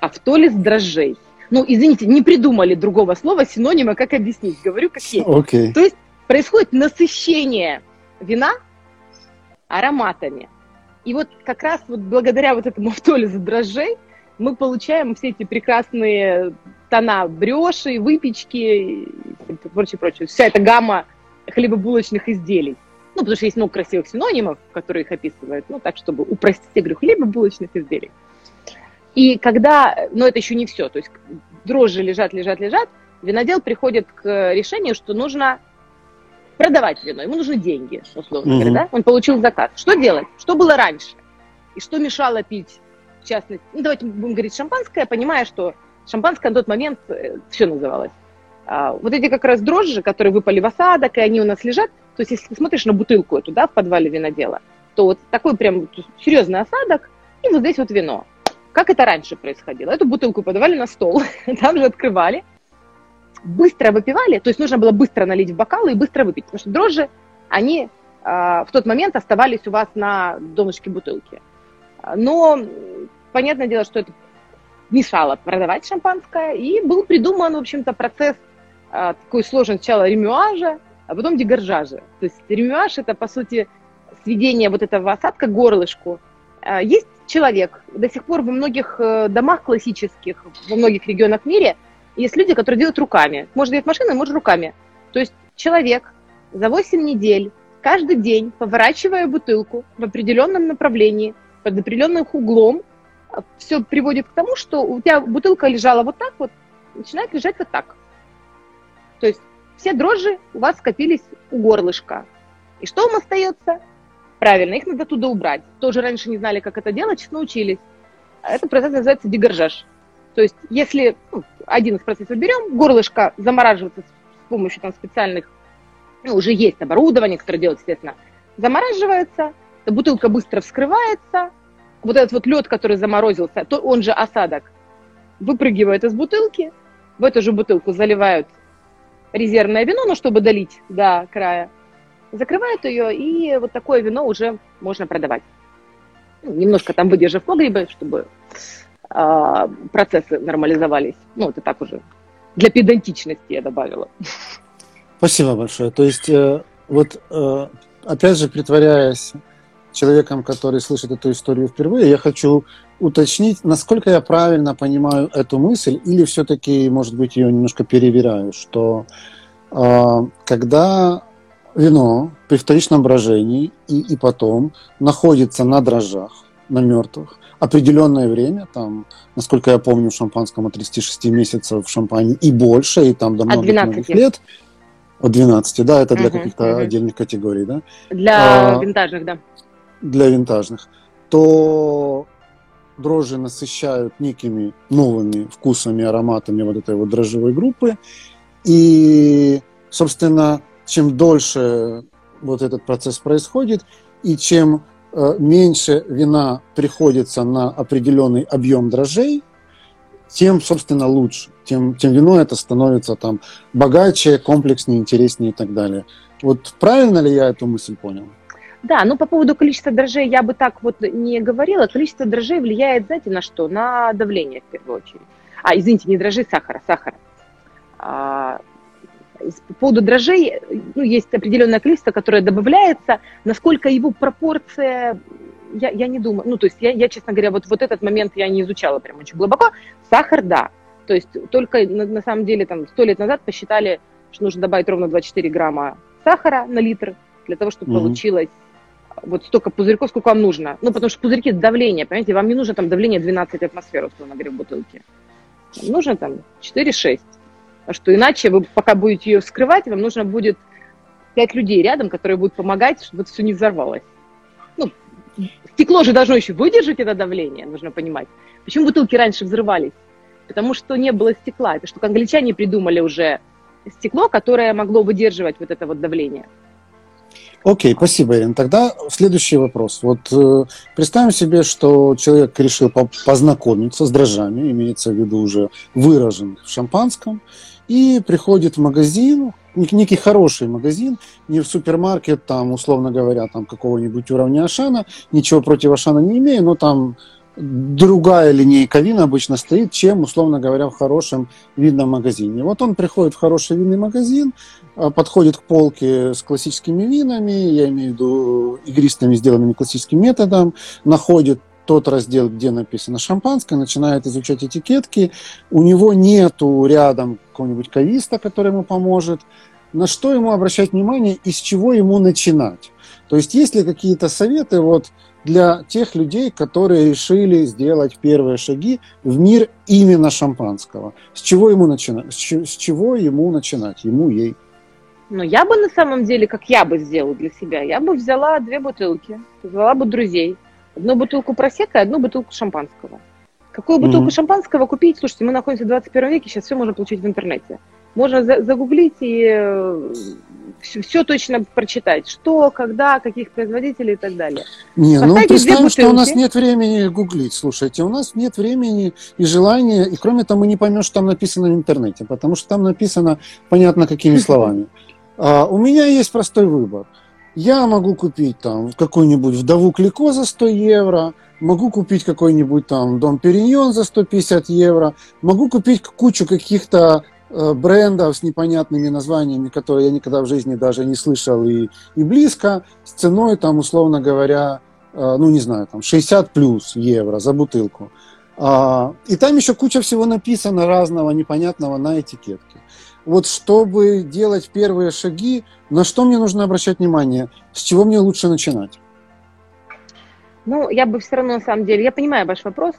[SPEAKER 3] Автолиз дрожжей. Ну, извините, не придумали другого слова, синонима, как объяснить. Говорю, как есть.
[SPEAKER 2] Okay.
[SPEAKER 3] То есть происходит насыщение вина ароматами. И вот как раз вот благодаря вот этому автолизу дрожжей мы получаем все эти прекрасные тона бреши, выпечки и прочее, прочее. Вся эта гамма хлебобулочных изделий. Ну, потому что есть много красивых синонимов, которые их описывают, ну, так, чтобы упростить, я говорю, хлебобулочных изделий. И когда, но это еще не все, то есть дрожжи лежат, лежат, лежат, винодел приходит к решению, что нужно продавать вино, ему нужны деньги, условно говоря, да? Он получил заказ. Что делать? Что было раньше? И что мешало пить, в частности, ну, давайте будем говорить шампанское, понимая, что шампанское на тот момент э, все называлось. А, вот эти как раз дрожжи, которые выпали в осадок, и они у нас лежат, то есть если ты смотришь на бутылку эту, да, в подвале винодела, то вот такой прям серьезный осадок, и вот здесь вот вино. Как это раньше происходило? Эту бутылку подавали на стол, [laughs] там же открывали, быстро выпивали, то есть нужно было быстро налить в бокалы и быстро выпить, потому что дрожжи, они э, в тот момент оставались у вас на донышке бутылки. Но понятное дело, что это мешало продавать шампанское, и был придуман, в общем-то, процесс а, такой сложный сначала ремюажа, а потом дегоржажа. То есть ремюаж – это, по сути, сведение вот этого осадка к горлышку. А, есть человек, до сих пор во многих э, домах классических, во многих регионах мира есть люди, которые делают руками. Может делать машиной, может руками. То есть человек за 8 недель каждый день, поворачивая бутылку в определенном направлении, под определенным углом, все приводит к тому, что у тебя бутылка лежала вот так вот, начинает лежать вот так. То есть все дрожжи у вас скопились у горлышка. И что вам остается? Правильно, их надо туда убрать. Тоже раньше не знали, как это делать, сейчас научились. Этот процесс называется дегоржаж. То есть, если ну, один из процессов берем, горлышко замораживается с помощью там, специальных, ну, уже есть оборудование, которое делает, естественно, замораживается, бутылка быстро вскрывается, вот этот вот лед, который заморозился, то он же осадок, выпрыгивает из бутылки, в эту же бутылку заливают резервное вино, ну, чтобы долить до края, закрывают ее, и вот такое вино уже можно продавать. Ну, немножко там выдержав погребе, чтобы э, процессы нормализовались. Ну, это так уже для педантичности я добавила.
[SPEAKER 2] Спасибо большое. То есть, э, вот э, опять же, притворяясь человеком, который слышит эту историю впервые, я хочу уточнить, насколько я правильно понимаю эту мысль, или все-таки, может быть, ее немножко перевираю, что э, когда вино при вторичном брожении и, и потом находится на дрожжах, на мертвых, определенное время, там, насколько я помню, в шампанском от 36 месяцев в шампане и больше, и там до многих-многих лет. От 12, да, это для uh-huh, каких-то uh-huh. отдельных категорий, да?
[SPEAKER 3] Для а, винтажных, да.
[SPEAKER 2] Для винтажных. То дрожжи насыщают некими новыми вкусами, ароматами вот этой вот дрожжевой группы. И, собственно, чем дольше вот этот процесс происходит, и чем э, меньше вина приходится на определенный объем дрожжей, тем, собственно, лучше. Тем, тем вино это становится там богаче, комплекснее, интереснее и так далее. Вот правильно ли я эту мысль понял?
[SPEAKER 3] Да, ну по поводу количества дрожжей я бы так вот не говорила. Количество дрожжей влияет, знаете, на что? На давление в первую очередь. А, извините, не дрожжей, сахара, сахара. А, по поводу дрожжей, ну, есть определенное количество, которое добавляется. Насколько его пропорция, я, я не думаю. Ну, то есть я, я, честно говоря, вот, вот этот момент я не изучала прям очень глубоко. Сахар, да. То есть только на, на самом деле там сто лет назад посчитали, что нужно добавить ровно 24 грамма сахара на литр для того, чтобы mm-hmm. получилось вот столько пузырьков, сколько вам нужно. Ну, потому что пузырьки – давление, понимаете? Вам не нужно там давление 12 атмосфер, условно говоря, в бутылке. Вам нужно там 4-6. А что иначе вы пока будете ее вскрывать, вам нужно будет 5 людей рядом, которые будут помогать, чтобы это все не взорвалось. Ну, стекло же должно еще выдержать это давление, нужно понимать. Почему бутылки раньше взрывались? Потому что не было стекла. Это что англичане придумали уже стекло, которое могло выдерживать вот это вот давление.
[SPEAKER 2] Окей, спасибо, Ирина. Тогда следующий вопрос. Вот э, представим себе, что человек решил по познакомиться с дрожжами, имеется в виду уже выраженных в шампанском, и приходит в магазин, некий хороший магазин, не в супермаркет, там, условно говоря, там какого-нибудь уровня Ашана, ничего против Ашана не имею, но там другая линейка вин обычно стоит, чем, условно говоря, в хорошем винном магазине. Вот он приходит в хороший винный магазин, а, подходит к полке с классическими винами, я имею в виду игристыми, сделанными классическим методом, находит тот раздел, где написано шампанское, начинает изучать этикетки. У него нету рядом какого-нибудь кависта, который ему поможет. На что ему обращать внимание и с чего ему начинать? То есть есть ли какие-то советы вот для тех людей, которые решили сделать первые шаги в мир именно шампанского? С чего ему начинать? С чего ему начинать? Ему, ей?
[SPEAKER 3] Ну, я бы на самом деле, как я бы сделала для себя, я бы взяла две бутылки, позвала бы друзей, одну бутылку просека и одну бутылку шампанского. Какую бутылку mm-hmm. шампанского купить? Слушайте, мы находимся в 21 веке, сейчас все можно получить в интернете. Можно за- загуглить и все, все точно прочитать. Что, когда, каких производителей и так далее.
[SPEAKER 2] Не, ну представим, что у нас нет времени гуглить. Слушайте, у нас нет времени и желания, и кроме того, мы не поймем, что там написано в интернете, потому что там написано понятно какими [laughs] словами. А, у меня есть простой выбор – я могу купить там какую-нибудь вдову Клико за 100 евро, могу купить какой-нибудь там Дом Периньон за 150 евро, могу купить кучу каких-то брендов с непонятными названиями, которые я никогда в жизни даже не слышал и, и близко, с ценой там, условно говоря, э, ну не знаю, там 60 плюс евро за бутылку. А, и там еще куча всего написано разного, непонятного на этикетке вот чтобы делать первые шаги, на что мне нужно обращать внимание, с чего мне лучше начинать?
[SPEAKER 3] Ну, я бы все равно, на самом деле, я понимаю ваш вопрос,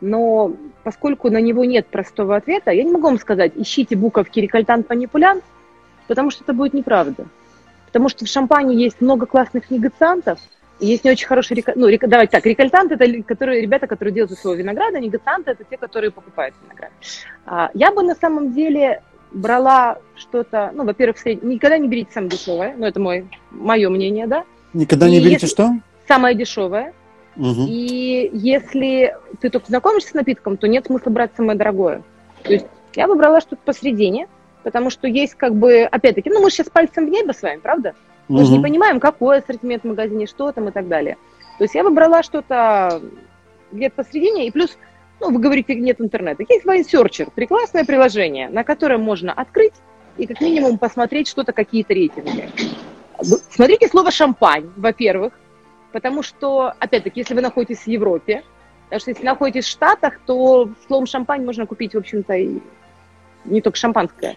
[SPEAKER 3] но поскольку на него нет простого ответа, я не могу вам сказать, ищите буковки рекольтант-манипулянт, потому что это будет неправда. Потому что в шампане есть много классных негациантов, и есть не очень хорошие, ну, рек... давайте так, рекольтанты это которые, ребята, которые делают из своего винограда, негацианты это те, которые покупают виноград. А, я бы на самом деле брала что-то, ну, во-первых, сред... никогда не берите самое дешевое, ну, это мой, мое мнение, да.
[SPEAKER 2] Никогда и не берите если... что?
[SPEAKER 3] Самое дешевое. Угу. И если ты только знакомишься с напитком, то нет смысла брать самое дорогое. То есть я бы брала что-то посередине, потому что есть как бы, опять-таки, ну, мы сейчас пальцем в небо с вами, правда? Мы угу. же не понимаем, какой ассортимент в магазине, что там и так далее. То есть я бы брала что-то где-то посередине, и плюс ну, вы говорите, нет интернета. Есть Searcher, прекрасное приложение, на котором можно открыть и как минимум посмотреть что-то, какие-то рейтинги. Смотрите слово «шампань», во-первых, потому что, опять-таки, если вы находитесь в Европе, потому что если находитесь в Штатах, то словом «шампань» можно купить, в общем-то, и не только шампанское.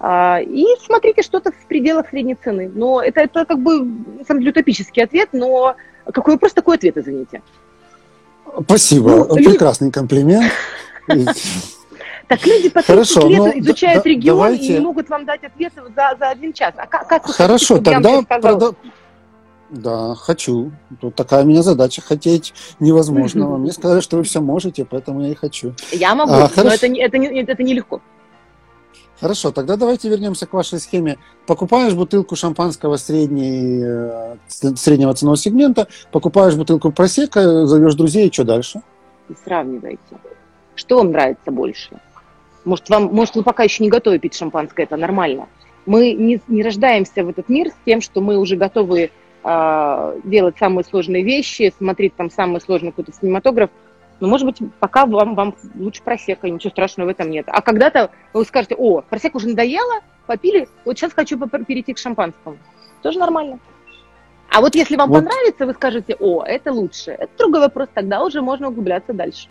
[SPEAKER 3] А, и смотрите что-то в пределах средней цены. Но это, это как бы, на самом деле, утопический ответ, но какой вопрос, такой ответ, извините.
[SPEAKER 2] Спасибо, ну, прекрасный комплимент.
[SPEAKER 3] Так люди по 30 лет но, изучают да, регион давайте... и не могут вам дать ответы за, за один час. А как, как
[SPEAKER 2] Хорошо, тогда... Прода... Да, хочу. Тут такая у меня задача. Хотеть невозможно. [laughs] Мне сказали, что вы все можете, поэтому я и хочу.
[SPEAKER 3] Я могу, а, но это, это, не, это нелегко.
[SPEAKER 2] Хорошо, тогда давайте вернемся к вашей схеме. Покупаешь бутылку шампанского средней, э, среднего ценового сегмента, покупаешь бутылку просека, зовешь друзей, и что дальше?
[SPEAKER 3] И сравниваете. Что вам нравится больше? Может, вам, может, вы пока еще не готовы пить шампанское, это нормально. Мы не, не рождаемся в этот мир с тем, что мы уже готовы э, делать самые сложные вещи, смотреть там самый сложный какой-то кинематограф. Но, может быть, пока вам, вам лучше просека, ничего страшного в этом нет. А когда-то вы скажете, о, просека уже надоело, попили, вот сейчас хочу перейти к шампанскому. Тоже нормально. А вот если вам вот. понравится, вы скажете, о, это лучше. Это другой вопрос, тогда уже можно углубляться дальше.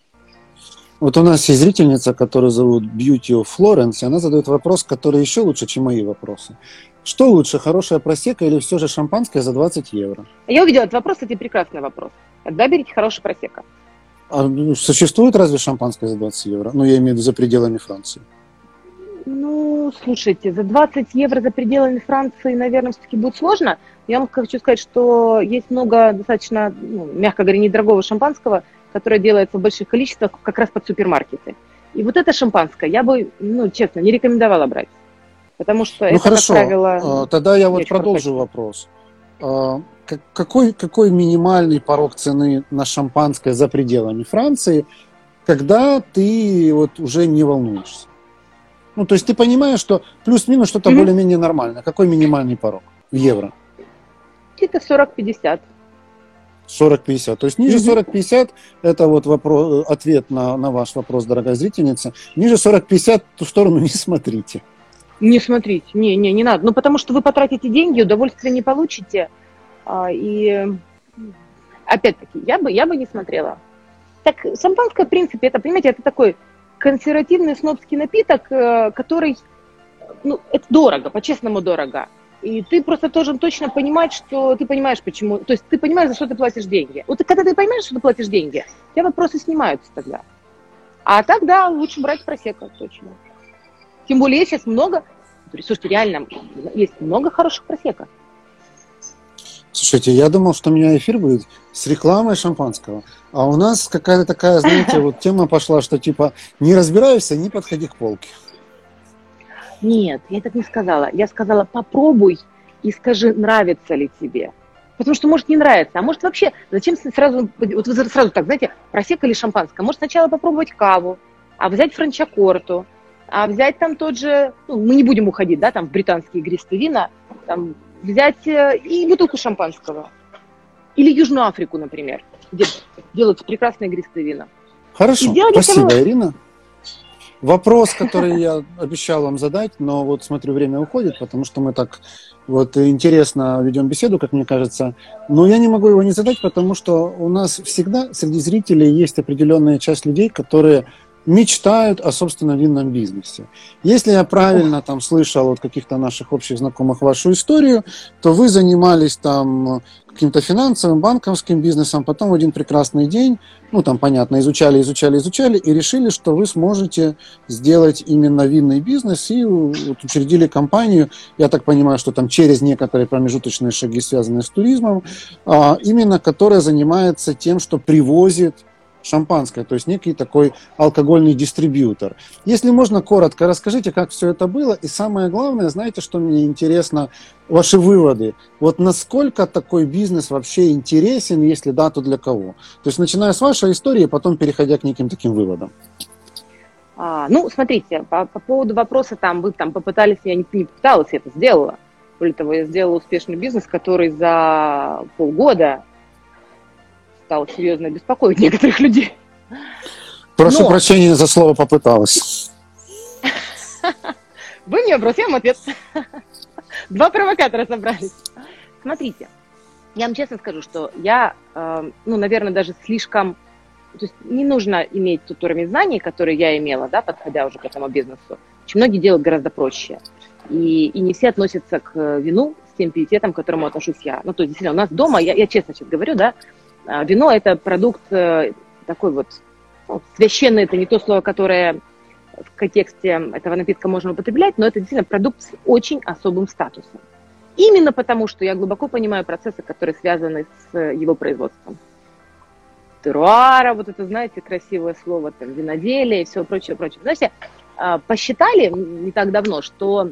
[SPEAKER 2] Вот у нас есть зрительница, которую зовут Beauty of Florence, и она задает вопрос, который еще лучше, чем мои вопросы. Что лучше, хорошая просека или все же шампанское за 20 евро?
[SPEAKER 3] Я увидела этот вопрос, это прекрасный вопрос. Тогда берите хороший просека.
[SPEAKER 2] А ну, существует разве шампанское за 20 евро? Ну, я имею в виду за пределами Франции.
[SPEAKER 3] Ну, слушайте, за 20 евро за пределами Франции, наверное, все-таки будет сложно. Я вам хочу сказать, что есть много достаточно, ну, мягко говоря, недорогого шампанского – которая делается в больших количествах как раз под супермаркеты. И вот это шампанское я бы, ну, честно, не рекомендовала брать. Потому что ну, это,
[SPEAKER 2] хорошо.
[SPEAKER 3] как правило...
[SPEAKER 2] А, тогда я вот продолжу вопрос. А, какой, какой минимальный порог цены на шампанское за пределами Франции, когда ты вот уже не волнуешься? Ну, то есть ты понимаешь, что плюс-минус что-то mm-hmm. более-менее нормальное. Какой минимальный порог в евро?
[SPEAKER 3] Где-то 40-50.
[SPEAKER 2] 40-50. То есть ниже 40-50 это вот вопрос, ответ на, на ваш вопрос, дорогая зрительница. Ниже 40-50 ту сторону не смотрите.
[SPEAKER 3] Не смотрите, не, не, не надо. Ну, потому что вы потратите деньги, удовольствия не получите. А, и опять-таки, я бы, я бы не смотрела. Так, шампанское, в принципе, это, понимаете, это такой консервативный снобский напиток, э, который, ну, это дорого, по-честному дорого. И ты просто должен точно понимать, что ты понимаешь, почему. То есть ты понимаешь, за что ты платишь деньги. Вот когда ты понимаешь, что ты платишь деньги, у тебя вопросы снимаются тогда. А тогда лучше брать просека, точно. Тем более сейчас много, слушайте, реально, есть много хороших просека.
[SPEAKER 2] Слушайте, я думал, что у меня эфир будет с рекламой шампанского. А у нас какая-то такая, знаете, вот тема пошла, что типа не разбираешься, не подходи к полке.
[SPEAKER 3] Нет, я так не сказала. Я сказала, попробуй и скажи, нравится ли тебе. Потому что, может, не нравится. А может, вообще, зачем сразу, вот вы сразу так, знаете, просека или шампанское? Может, сначала попробовать каву, а взять франчакорту, а взять там тот же, ну, мы не будем уходить, да, там, в британские игристые вина, там, взять э, и бутылку шампанского. Или Южную Африку, например, где делаются прекрасные игристые вина.
[SPEAKER 2] Хорошо, спасибо, Ирина. Вопрос, который я обещал вам задать, но вот смотрю, время уходит, потому что мы так вот интересно ведем беседу, как мне кажется. Но я не могу его не задать, потому что у нас всегда среди зрителей есть определенная часть людей, которые мечтают о собственном винном бизнесе. Если я правильно там слышал от каких-то наших общих знакомых вашу историю, то вы занимались там каким-то финансовым, банковским бизнесом, потом в один прекрасный день, ну там понятно, изучали, изучали, изучали и решили, что вы сможете сделать именно винный бизнес и вот учредили компанию, я так понимаю, что там через некоторые промежуточные шаги, связанные с туризмом, а, именно которая занимается тем, что привозит шампанское, то есть некий такой алкогольный дистрибьютор. Если можно, коротко расскажите, как все это было, и самое главное, знаете, что мне интересно, ваши выводы. Вот насколько такой бизнес вообще интересен, если да, то для кого? То есть начиная с вашей истории, потом переходя к неким таким выводам.
[SPEAKER 3] А, ну, смотрите, по, по поводу вопроса, там, вы там попытались, я не, не попыталась, я это сделала. Более того, я сделала успешный бизнес, который за полгода стал серьезно беспокоить некоторых людей.
[SPEAKER 2] Прошу Но... прощения за слово попыталась.
[SPEAKER 3] Вы мне вопрос, я вам ответ. Два провокатора собрались. Смотрите, я вам честно скажу, что я, э, ну, наверное, даже слишком... То есть не нужно иметь тот уровень знаний, который я имела, да, подходя уже к этому бизнесу. Очень многие делают гораздо проще. И, и не все относятся к вину с тем пиететом, к которому отношусь я. Ну, то есть, действительно, у нас дома, я, я честно сейчас говорю, да, вино – это продукт э, такой вот, ну, священный – это не то слово, которое в контексте этого напитка можно употреблять, но это действительно продукт с очень особым статусом. Именно потому, что я глубоко понимаю процессы, которые связаны с его производством. Теруара, вот это, знаете, красивое слово, там, виноделие и все прочее, прочее. Знаете, а, посчитали не так давно, что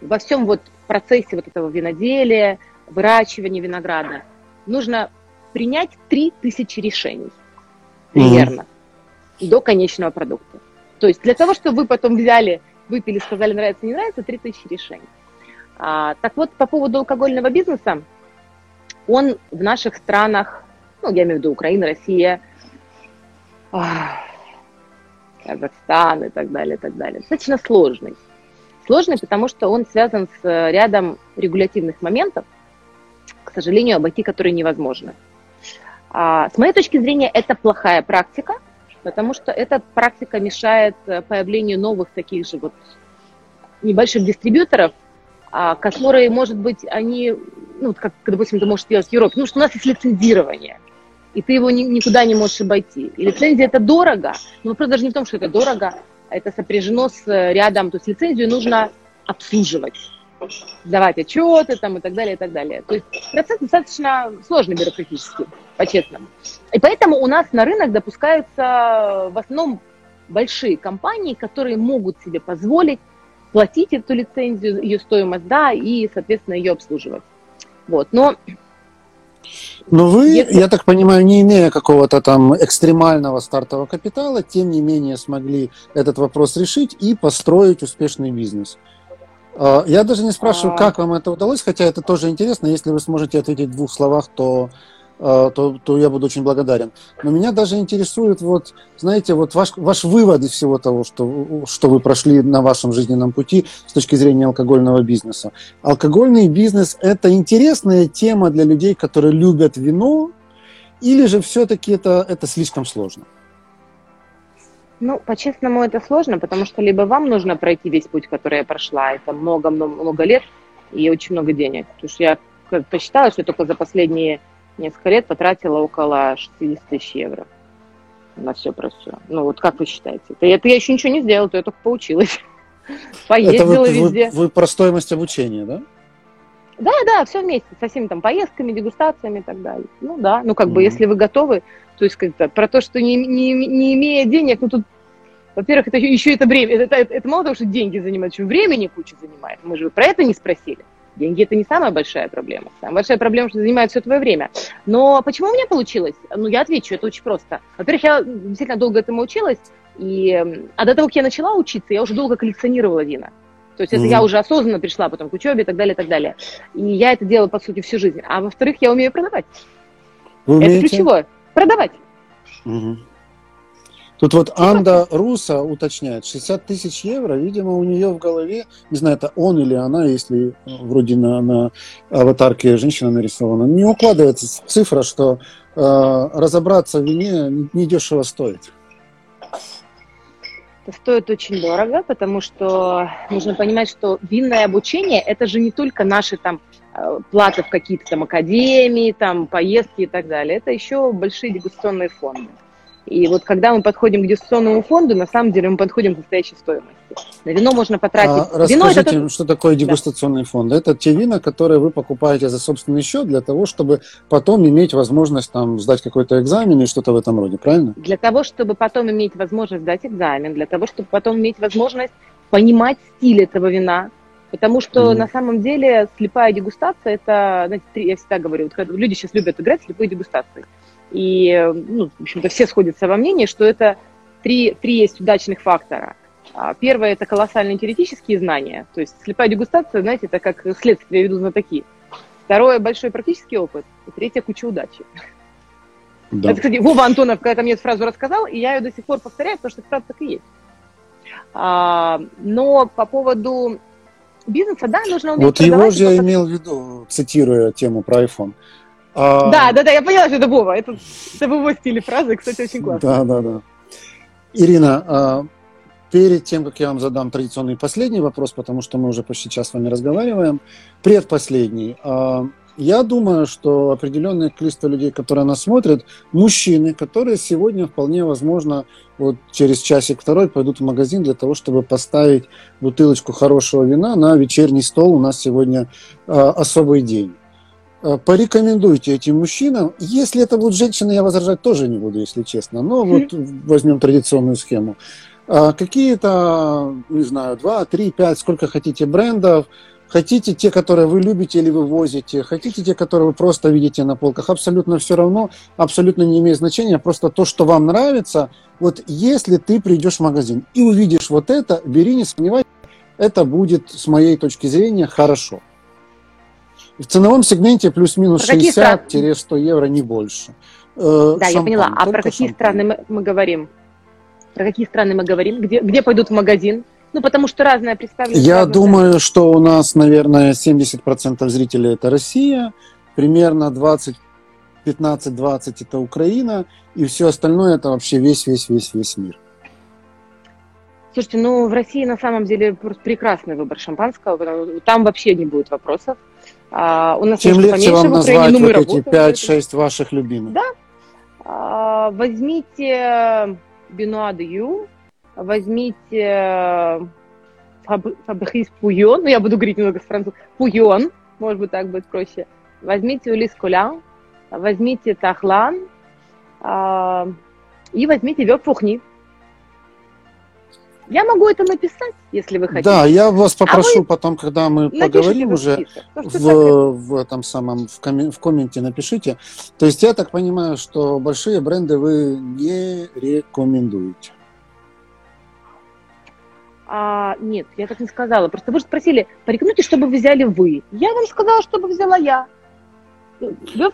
[SPEAKER 3] во всем вот процессе вот этого виноделия, выращивания винограда нужно принять 3000 решений примерно mm-hmm. до конечного продукта. То есть для того, чтобы вы потом взяли, выпили, сказали, нравится, не нравится, 3000 решений. А, так вот, по поводу алкогольного бизнеса, он в наших странах, ну, я имею в виду Украина, Россия, Казахстан и так далее, и так далее, достаточно сложный. Сложный, потому что он связан с рядом регулятивных моментов, к сожалению, обойти которые невозможно. А, с моей точки зрения, это плохая практика, потому что эта практика мешает э, появлению новых таких же вот небольших дистрибьюторов, а, которые, может быть, они, ну, как, допустим, ты можешь делать в Европе, ну, что у нас есть лицензирование, и ты его ни, никуда не можешь обойти. И лицензия это дорого, но вопрос даже не в том, что это дорого, а это сопряжено с рядом, то есть лицензию нужно обслуживать давать отчеты там, и так далее, и так далее. То есть процесс достаточно сложный бюрократически, по-честному. И поэтому у нас на рынок допускаются в основном большие компании, которые могут себе позволить платить эту лицензию, ее стоимость, да, и, соответственно, ее обслуживать. Вот, но
[SPEAKER 2] но вы, Если... я так понимаю, не имея какого-то там экстремального стартового капитала, тем не менее смогли этот вопрос решить и построить успешный бизнес. А, я даже не спрашиваю, а. как вам это удалось, хотя это тоже интересно. Если вы сможете ответить в двух словах, то, то, то я буду очень благодарен. Но меня даже интересует, вот, знаете, вот ваш, ваш вывод из всего того, что, что вы прошли на вашем жизненном пути с точки зрения алкогольного бизнеса. Алкогольный бизнес – это интересная тема для людей, которые любят вино, или же все-таки это, это слишком сложно?
[SPEAKER 3] Ну, по-честному, это сложно, потому что либо вам нужно пройти весь путь, который я прошла, это много-много лет и очень много денег. Потому что я посчитала, что только за последние несколько лет потратила около 60 тысяч евро на все про все. Ну, вот как вы считаете? Это, это я еще ничего не сделала, то я только поучилась. [laughs]
[SPEAKER 2] Поездила это вы, везде. Вы, вы про стоимость обучения, да?
[SPEAKER 3] Да, да, все вместе, со всеми там поездками, дегустациями и так далее. Ну да, ну как mm-hmm. бы, если вы готовы, то есть как-то про то, что не, не, не имея денег, ну тут, во-первых, это еще это время, это, это, это мало того, что деньги занимают, еще времени кучу занимает. Мы же про это не спросили. Деньги это не самая большая проблема. Самая большая проблема, что занимает все твое время. Но почему у меня получилось? Ну, я отвечу, это очень просто. Во-первых, я действительно долго этому училась, и, а до того, как я начала учиться, я уже долго коллекционировала вина. То есть это mm-hmm. я уже осознанно пришла потом к учебе и так далее, и так далее. И я это делала, по сути, всю жизнь. А во-вторых, я умею продавать. Вы это ключевое. Продавать.
[SPEAKER 2] Угу. Тут вот Анда Руса уточняет, 60 тысяч евро, видимо, у нее в голове, не знаю, это он или она, если вроде на, на аватарке женщина нарисована, не укладывается цифра, что э, разобраться в вине недешево стоит.
[SPEAKER 3] Это стоит очень дорого, потому что нужно понимать, что винное обучение – это же не только наши там э, платы в какие-то там академии, там поездки и так далее. Это еще большие дегустационные фонды. И вот когда мы подходим к дегустационному фонду, на самом деле мы подходим к настоящей стоимости. На вино можно потратить...
[SPEAKER 2] А вино расскажите, это... что такое дегустационный да. фонд? Это те вина, которые вы покупаете за собственный счет для того, чтобы потом иметь возможность там сдать какой-то экзамен и что-то в этом роде, правильно?
[SPEAKER 3] Для того, чтобы потом иметь возможность сдать экзамен, для того, чтобы потом иметь возможность понимать стиль этого вина, Потому что mm. на самом деле слепая дегустация это, знаете, я всегда говорю, вот, люди сейчас любят играть в слепые дегустации. И, ну, в общем-то, все сходятся во мнении, что это три, три есть удачных фактора. А, первое – это колоссальные теоретические знания. То есть слепая дегустация, знаете, это как следствие ведут знатоки. Второе – большой практический опыт. И третье – куча удачи. Да. Это, кстати, Вова Антонов когда-то мне эту фразу рассказал, и я ее до сих пор повторяю, потому что это правда так и есть. А, но по поводу бизнеса, да, нужно уметь
[SPEAKER 2] Вот его же я имел в виду, цитируя тему про iPhone.
[SPEAKER 3] А... Да, да, да, я поняла, что это Вова. Это, это в его стиле фразы, кстати, очень классно.
[SPEAKER 2] Да, да, да. Ирина, а, перед тем, как я вам задам традиционный последний вопрос, потому что мы уже почти час с вами разговариваем, предпоследний. А, я думаю, что определенное количество людей, которые нас смотрят, мужчины, которые сегодня вполне возможно вот через часик-второй пойдут в магазин для того, чтобы поставить бутылочку хорошего вина на вечерний стол. У нас сегодня э, особый день. Э, порекомендуйте этим мужчинам. Если это будут женщины, я возражать тоже не буду, если честно. Но [laughs] вот возьмем традиционную схему. Э, какие-то, не знаю, два, три, пять, сколько хотите брендов – Хотите те, которые вы любите или вывозите, хотите те, которые вы просто видите на полках, абсолютно все равно, абсолютно не имеет значения, просто то, что вам нравится. Вот если ты придешь в магазин и увидишь вот это, бери, не сомневайся, это будет, с моей точки зрения, хорошо. В ценовом сегменте плюс-минус 60-100 евро, не больше.
[SPEAKER 3] Э, да, шампань, я поняла. А про какие шампань. страны мы, мы говорим? Про какие страны мы говорим? Где, где пойдут в магазин? Ну, потому что разное представление.
[SPEAKER 2] Я думаю, стран. что у нас, наверное, 70% зрителей это Россия, примерно 20 15-20 это Украина, и все остальное это вообще весь-весь-весь-весь мир.
[SPEAKER 3] Слушайте, ну в России на самом деле прекрасный выбор шампанского, там вообще не будет вопросов.
[SPEAKER 2] А, у нас Чем легче вам назвать ну, вот эти 5-6 ваших любимых?
[SPEAKER 3] Да. А, возьмите Бенуа де Ю, возьмите Фабрис Пуйон, ну я буду говорить немного с французским, Пуйон, может быть так будет проще. Возьмите Улис Кулян, возьмите Тахлан э, и возьмите Вёк Фухни. Я могу это написать, если вы хотите.
[SPEAKER 2] Да, я вас а попрошу а потом, когда мы поговорим уже, в, в этом самом, в, коммен, в комменте напишите. То есть я так понимаю, что большие бренды вы не рекомендуете.
[SPEAKER 3] А, нет, я так не сказала. Просто вы же спросили, порекомендуйте, чтобы взяли вы. Я вам сказала, чтобы взяла я.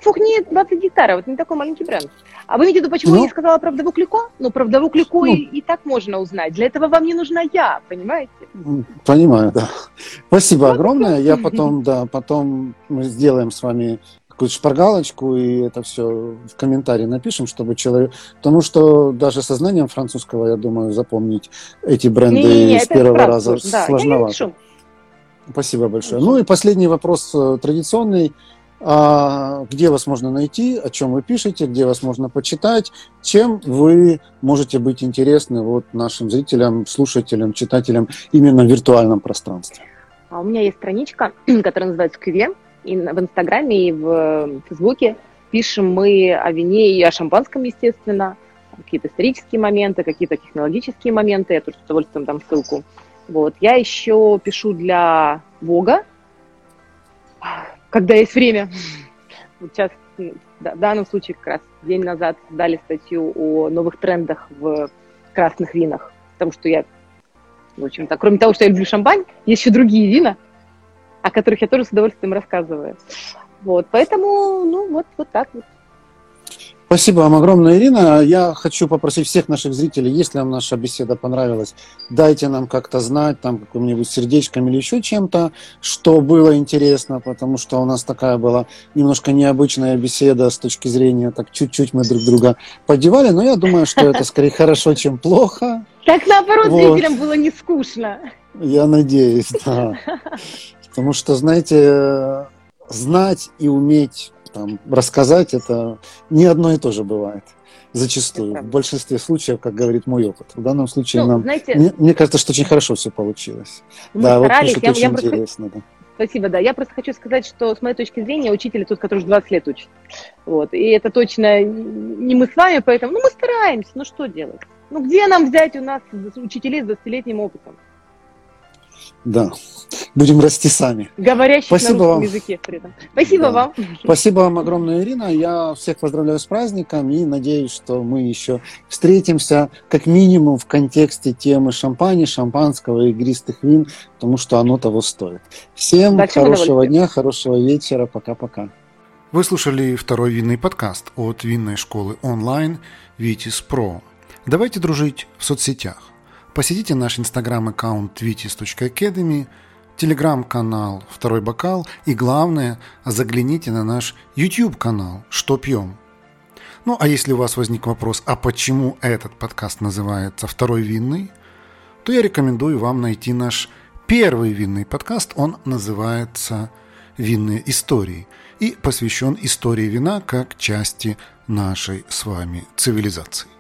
[SPEAKER 3] Фухни 20 гектаров, это не такой маленький бренд. А вы имеете в виду, почему ну, я не сказала про вдову Клико? Ну, про вдову Клико ну, и, и так можно узнать. Для этого вам не нужна я, понимаете?
[SPEAKER 2] Понимаю, да. Спасибо огромное. Я потом, да, потом мы сделаем с вами какую-то шпаргалочку и это все в комментарии напишем, чтобы человек... Потому что даже со знанием французского, я думаю, запомнить эти бренды не, не, не, с первого раза да, сложновато. Спасибо большое. Ну и последний вопрос э, традиционный. А где вас можно найти, о чем вы пишете, где вас можно почитать, чем вы можете быть интересны вот нашим зрителям, слушателям, читателям именно в виртуальном пространстве?
[SPEAKER 3] А у меня есть страничка, [clears throat] которая называется Кюве и в Инстаграме, и в Фейсбуке пишем мы о вине и о шампанском, естественно, какие-то исторические моменты, какие-то технологические моменты, я тоже с удовольствием дам ссылку. Вот. Я еще пишу для Бога, когда есть время. Сейчас, в данном случае, как раз день назад дали статью о новых трендах в красных винах, потому что я, в общем-то, кроме того, что я люблю шампань, есть еще другие вина, о которых я тоже с удовольствием рассказываю. Вот, поэтому, ну, вот, вот так вот.
[SPEAKER 2] Спасибо вам огромное, Ирина. Я хочу попросить всех наших зрителей, если вам наша беседа понравилась, дайте нам как-то знать, там, каким-нибудь сердечком или еще чем-то, что было интересно, потому что у нас такая была немножко необычная беседа с точки зрения, так чуть-чуть мы друг друга поддевали, но я думаю, что это скорее хорошо, чем плохо.
[SPEAKER 3] Так наоборот, зрителям было не скучно.
[SPEAKER 2] Я надеюсь, да. Потому что, знаете, знать и уметь там, рассказать, это не одно и то же бывает. Зачастую. В большинстве случаев, как говорит мой опыт. В данном случае ну, нам, знаете, мне, мне кажется, что очень хорошо все получилось.
[SPEAKER 3] Мы да, старались, вот пишут, я, очень я просто... интересно. Да. Спасибо, да. Я просто хочу сказать, что с моей точки зрения учитель тот, который уже 20 лет учит. Вот. И это точно не мы с вами, поэтому ну, мы стараемся, ну что делать? Ну где нам взять у нас учителей с 20-летним опытом?
[SPEAKER 2] Да. Будем расти сами.
[SPEAKER 3] Говорящих Спасибо на вам. языке при этом. Спасибо да. вам.
[SPEAKER 2] Спасибо вам огромное, Ирина. Я всех поздравляю с праздником и надеюсь, что мы еще встретимся как минимум в контексте темы шампани, шампанского и игристых вин, потому что оно того стоит. Всем Большое хорошего дня, хорошего вечера. Пока-пока.
[SPEAKER 1] Вы слушали второй винный подкаст от винной школы онлайн «Витис Про». Давайте дружить в соцсетях.
[SPEAKER 2] Посетите наш инстаграм-аккаунт vitis.academy, телеграм-канал «Второй бокал» и, главное, загляните на наш YouTube-канал «Что пьем?». Ну, а если у вас возник вопрос, а почему этот подкаст называется «Второй винный?», то я рекомендую вам найти наш первый винный подкаст. Он называется «Винные истории» и посвящен истории вина как части нашей с вами цивилизации.